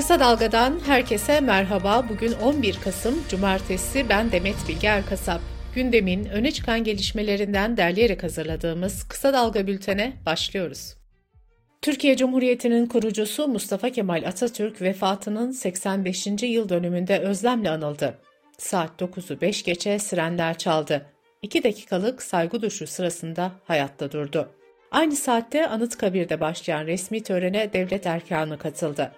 Kısa Dalga'dan herkese merhaba. Bugün 11 Kasım Cumartesi. Ben Demet Bilge Erkasap. Gündemin öne çıkan gelişmelerinden derleyerek hazırladığımız Kısa Dalga bültene başlıyoruz. Türkiye Cumhuriyeti'nin kurucusu Mustafa Kemal Atatürk vefatının 85. yıl dönümünde özlemle anıldı. Saat 9'u 5 geçe sirenler çaldı. 2 dakikalık saygı duruşu sırasında hayatta durdu. Aynı saatte Anıtkabir'de başlayan resmi törene devlet erkanı katıldı.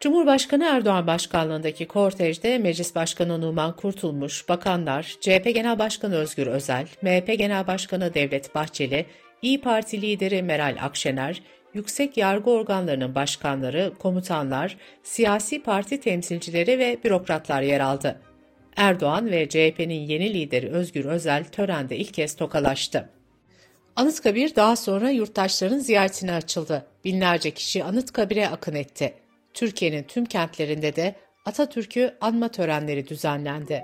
Cumhurbaşkanı Erdoğan başkanlığındaki kortejde Meclis Başkanı Numan Kurtulmuş, bakanlar, CHP Genel Başkanı Özgür Özel, MHP Genel Başkanı Devlet Bahçeli, İyi Parti lideri Meral Akşener, yüksek yargı organlarının başkanları, komutanlar, siyasi parti temsilcileri ve bürokratlar yer aldı. Erdoğan ve CHP'nin yeni lideri Özgür Özel törende ilk kez tokalaştı. Anıtkabir daha sonra yurttaşların ziyaretine açıldı. Binlerce kişi Anıtkabir'e akın etti. Türkiye'nin tüm kentlerinde de Atatürk'ü anma törenleri düzenlendi.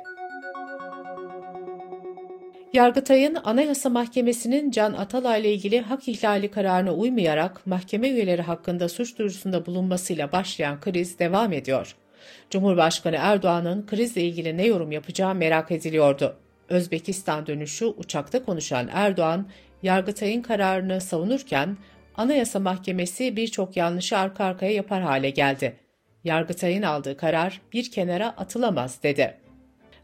Yargıtay'ın Anayasa Mahkemesi'nin Can Atalay ile ilgili hak ihlali kararına uymayarak mahkeme üyeleri hakkında suç duyurusunda bulunmasıyla başlayan kriz devam ediyor. Cumhurbaşkanı Erdoğan'ın krizle ilgili ne yorum yapacağı merak ediliyordu. Özbekistan dönüşü uçakta konuşan Erdoğan, Yargıtay'ın kararını savunurken Anayasa Mahkemesi birçok yanlışı arka arkaya yapar hale geldi. Yargıtay'ın aldığı karar bir kenara atılamaz dedi.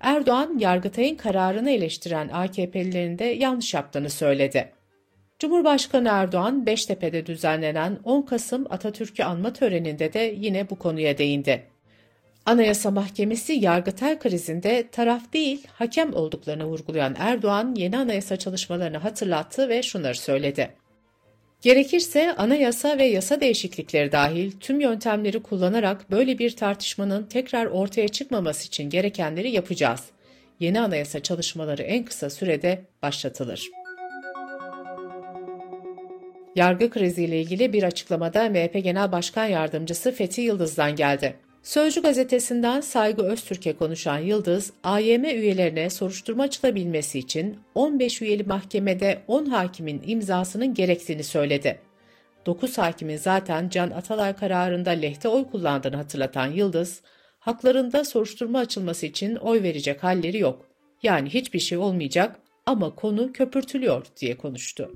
Erdoğan, Yargıtay'ın kararını eleştiren AKP'lilerin de yanlış yaptığını söyledi. Cumhurbaşkanı Erdoğan, Beştepe'de düzenlenen 10 Kasım Atatürk'ü anma töreninde de yine bu konuya değindi. Anayasa Mahkemesi Yargıtay krizinde taraf değil, hakem olduklarını vurgulayan Erdoğan, yeni anayasa çalışmalarını hatırlattı ve şunları söyledi. Gerekirse anayasa ve yasa değişiklikleri dahil tüm yöntemleri kullanarak böyle bir tartışmanın tekrar ortaya çıkmaması için gerekenleri yapacağız. Yeni anayasa çalışmaları en kısa sürede başlatılır. Yargı kriziyle ilgili bir açıklamada MHP Genel Başkan Yardımcısı Fethi Yıldız'dan geldi. Sözcü gazetesinden Saygı Öztürk'e konuşan Yıldız, AYM üyelerine soruşturma açılabilmesi için 15 üyeli mahkemede 10 hakimin imzasının gerektiğini söyledi. 9 hakimin zaten Can Atalay kararında lehte oy kullandığını hatırlatan Yıldız, haklarında soruşturma açılması için oy verecek halleri yok. Yani hiçbir şey olmayacak ama konu köpürtülüyor diye konuştu.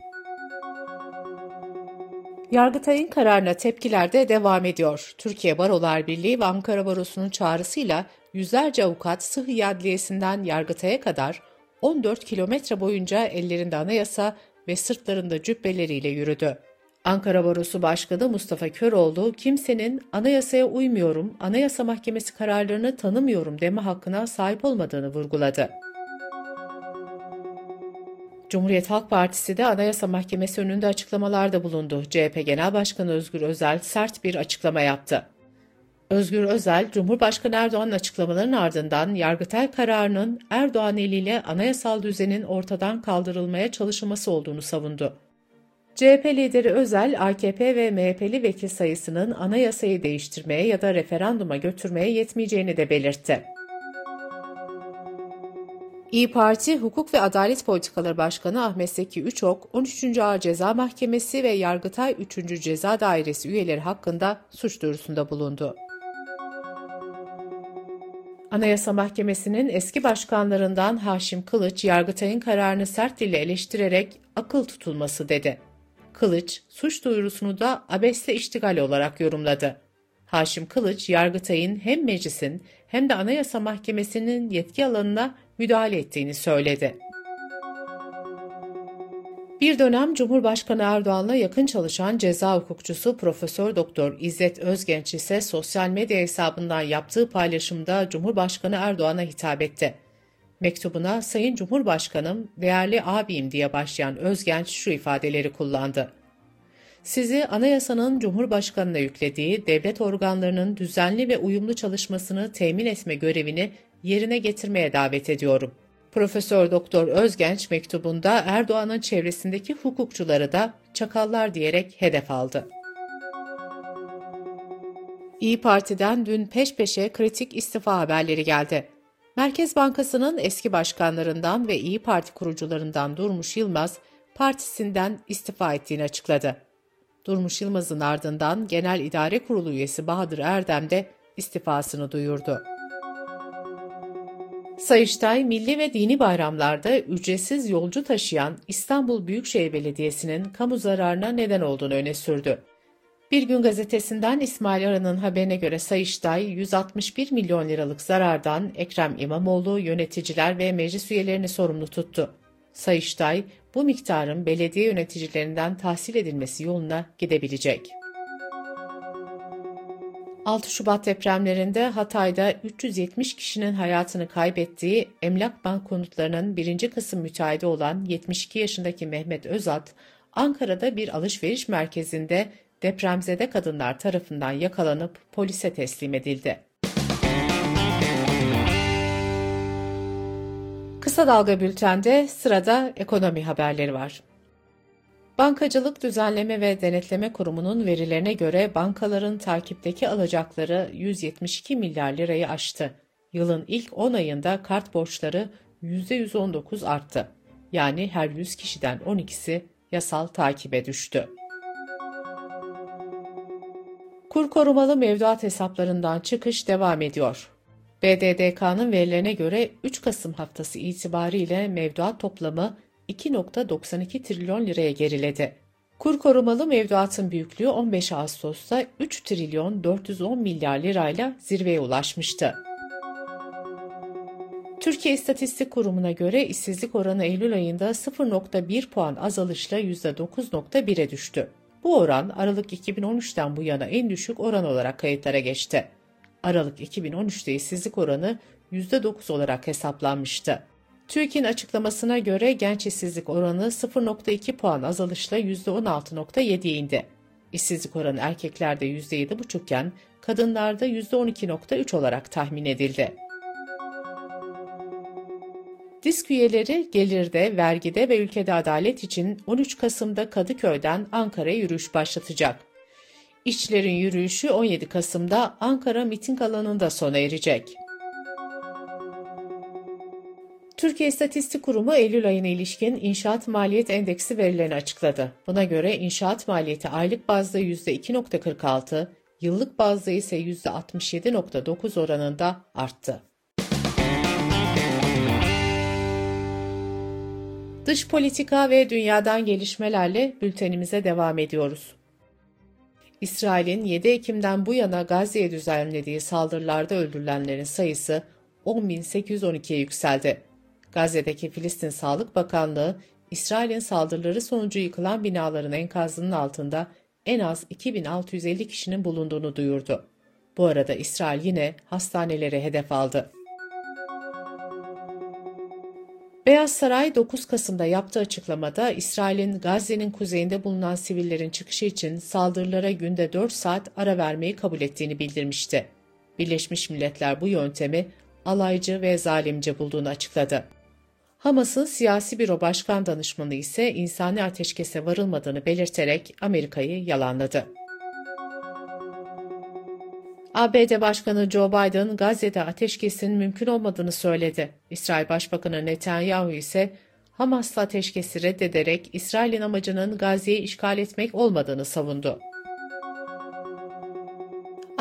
Yargıtay'ın kararına tepkiler de devam ediyor. Türkiye Barolar Birliği ve Ankara Barosu'nun çağrısıyla yüzlerce avukat Sıhhi Adliyesi'nden Yargıtay'a kadar 14 kilometre boyunca ellerinde anayasa ve sırtlarında cübbeleriyle yürüdü. Ankara Barosu Başkanı Mustafa Köroğlu, kimsenin anayasaya uymuyorum, anayasa mahkemesi kararlarını tanımıyorum deme hakkına sahip olmadığını vurguladı. Cumhuriyet Halk Partisi de Anayasa Mahkemesi önünde açıklamalarda bulundu. CHP Genel Başkanı Özgür Özel sert bir açıklama yaptı. Özgür Özel, Cumhurbaşkanı Erdoğan'ın açıklamalarının ardından Yargıtay kararının Erdoğan eliyle anayasal düzenin ortadan kaldırılmaya çalışılması olduğunu savundu. CHP lideri Özel, AKP ve MHP'li vekil sayısının anayasayı değiştirmeye ya da referanduma götürmeye yetmeyeceğini de belirtti. İyi Parti Hukuk ve Adalet Politikaları Başkanı Ahmet Zeki Üçok, 13. Ağır Ceza Mahkemesi ve Yargıtay 3. Ceza Dairesi üyeleri hakkında suç duyurusunda bulundu. Anayasa Mahkemesi'nin eski başkanlarından Haşim Kılıç, Yargıtay'ın kararını sert dille eleştirerek akıl tutulması dedi. Kılıç, suç duyurusunu da abesle iştigal olarak yorumladı. Haşim Kılıç, Yargıtay'ın hem meclisin hem de Anayasa Mahkemesi'nin yetki alanına müdahale ettiğini söyledi. Bir dönem Cumhurbaşkanı Erdoğan'la yakın çalışan ceza hukukçusu Profesör Doktor İzzet Özgenç ise sosyal medya hesabından yaptığı paylaşımda Cumhurbaşkanı Erdoğan'a hitap etti. Mektubuna Sayın Cumhurbaşkanım, değerli abim diye başlayan Özgenç şu ifadeleri kullandı. Sizi anayasanın Cumhurbaşkanı'na yüklediği devlet organlarının düzenli ve uyumlu çalışmasını temin etme görevini yerine getirmeye davet ediyorum. Profesör Doktor Özgenç mektubunda Erdoğan'ın çevresindeki hukukçuları da çakallar diyerek hedef aldı. İyi Parti'den dün peş peşe kritik istifa haberleri geldi. Merkez Bankası'nın eski başkanlarından ve İyi Parti kurucularından Durmuş Yılmaz, partisinden istifa ettiğini açıkladı. Durmuş Yılmaz'ın ardından Genel İdare Kurulu üyesi Bahadır Erdem de istifasını duyurdu. Sayıştay, milli ve dini bayramlarda ücretsiz yolcu taşıyan İstanbul Büyükşehir Belediyesi'nin kamu zararına neden olduğunu öne sürdü. Bir Gün Gazetesi'nden İsmail Aran'ın haberine göre Sayıştay 161 milyon liralık zarardan Ekrem İmamoğlu, yöneticiler ve meclis üyelerini sorumlu tuttu. Sayıştay, bu miktarın belediye yöneticilerinden tahsil edilmesi yoluna gidebilecek. 6 Şubat depremlerinde Hatay'da 370 kişinin hayatını kaybettiği Emlak Bank konutlarının birinci kısım müteahhidi olan 72 yaşındaki Mehmet Özat, Ankara'da bir alışveriş merkezinde depremzede kadınlar tarafından yakalanıp polise teslim edildi. Kısa Dalga Bülten'de sırada ekonomi haberleri var. Bankacılık Düzenleme ve Denetleme Kurumu'nun verilerine göre bankaların takipteki alacakları 172 milyar lirayı aştı. Yılın ilk 10 ayında kart borçları %119 arttı. Yani her 100 kişiden 12'si yasal takibe düştü. Kur korumalı mevduat hesaplarından çıkış devam ediyor. BDDK'nın verilerine göre 3 Kasım haftası itibariyle mevduat toplamı 2.92 trilyon liraya geriledi. Kur korumalı mevduatın büyüklüğü 15 Ağustos'ta 3 trilyon 410 milyar lirayla zirveye ulaşmıştı. Türkiye İstatistik Kurumu'na göre işsizlik oranı Eylül ayında 0.1 puan azalışla %9.1'e düştü. Bu oran Aralık 2013'ten bu yana en düşük oran olarak kayıtlara geçti. Aralık 2013'te işsizlik oranı %9 olarak hesaplanmıştı. TÜİK'in açıklamasına göre genç işsizlik oranı 0.2 puan azalışla %16.7'ye indi. İşsizlik oranı erkeklerde %7,5 iken kadınlarda %12.3 olarak tahmin edildi. Disk üyeleri gelirde, vergide ve ülkede adalet için 13 Kasım'da Kadıköy'den Ankara'ya yürüyüş başlatacak. İşçilerin yürüyüşü 17 Kasım'da Ankara miting alanında sona erecek. Türkiye İstatistik Kurumu Eylül ayına ilişkin inşaat maliyet endeksi verilerini açıkladı. Buna göre inşaat maliyeti aylık bazda %2.46, yıllık bazda ise %67.9 oranında arttı. Dış politika ve dünyadan gelişmelerle bültenimize devam ediyoruz. İsrail'in 7 Ekim'den bu yana Gazze'ye düzenlediği saldırılarda öldürülenlerin sayısı 10.812'ye yükseldi. Gazze'deki Filistin Sağlık Bakanlığı, İsrail'in saldırıları sonucu yıkılan binaların enkazının altında en az 2650 kişinin bulunduğunu duyurdu. Bu arada İsrail yine hastaneleri hedef aldı. Beyaz Saray 9 Kasım'da yaptığı açıklamada İsrail'in Gazze'nin kuzeyinde bulunan sivillerin çıkışı için saldırılara günde 4 saat ara vermeyi kabul ettiğini bildirmişti. Birleşmiş Milletler bu yöntemi alaycı ve zalimce bulduğunu açıkladı. Hamas'ın siyasi büro başkan danışmanı ise insani ateşkese varılmadığını belirterek Amerika'yı yalanladı. ABD Başkanı Joe Biden Gazze'de ateşkesin mümkün olmadığını söyledi. İsrail Başbakanı Netanyahu ise Hamas'la ateşkesi reddederek İsrail'in amacının Gazze'yi işgal etmek olmadığını savundu.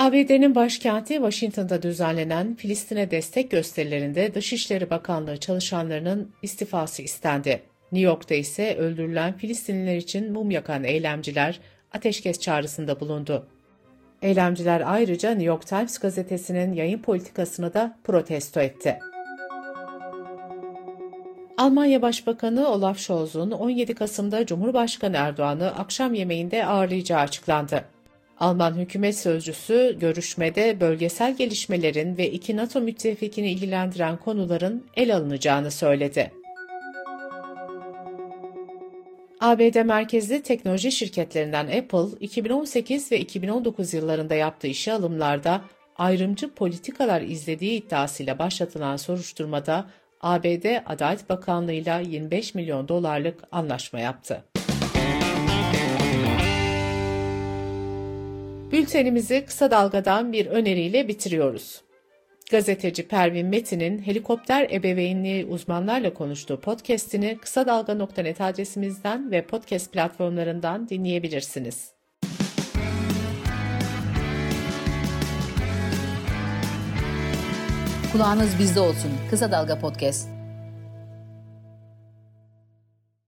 ABD'nin başkenti Washington'da düzenlenen Filistin'e destek gösterilerinde Dışişleri Bakanlığı çalışanlarının istifası istendi. New York'ta ise öldürülen Filistinliler için mum yakan eylemciler ateşkes çağrısında bulundu. Eylemciler ayrıca New York Times gazetesinin yayın politikasını da protesto etti. Almanya Başbakanı Olaf Scholz'un 17 Kasım'da Cumhurbaşkanı Erdoğan'ı akşam yemeğinde ağırlayacağı açıklandı. Alman hükümet sözcüsü görüşmede bölgesel gelişmelerin ve iki NATO müttefikini ilgilendiren konuların el alınacağını söyledi. ABD merkezli teknoloji şirketlerinden Apple, 2018 ve 2019 yıllarında yaptığı işe alımlarda ayrımcı politikalar izlediği iddiasıyla başlatılan soruşturmada ABD Adalet Bakanlığı ile 25 milyon dolarlık anlaşma yaptı. Bültenimizi kısa dalgadan bir öneriyle bitiriyoruz. Gazeteci Pervin Metin'in helikopter ebeveynliği uzmanlarla konuştuğu podcast'ini kısa dalga.net adresimizden ve podcast platformlarından dinleyebilirsiniz. Kulağınız bizde olsun. Kısa Dalga Podcast.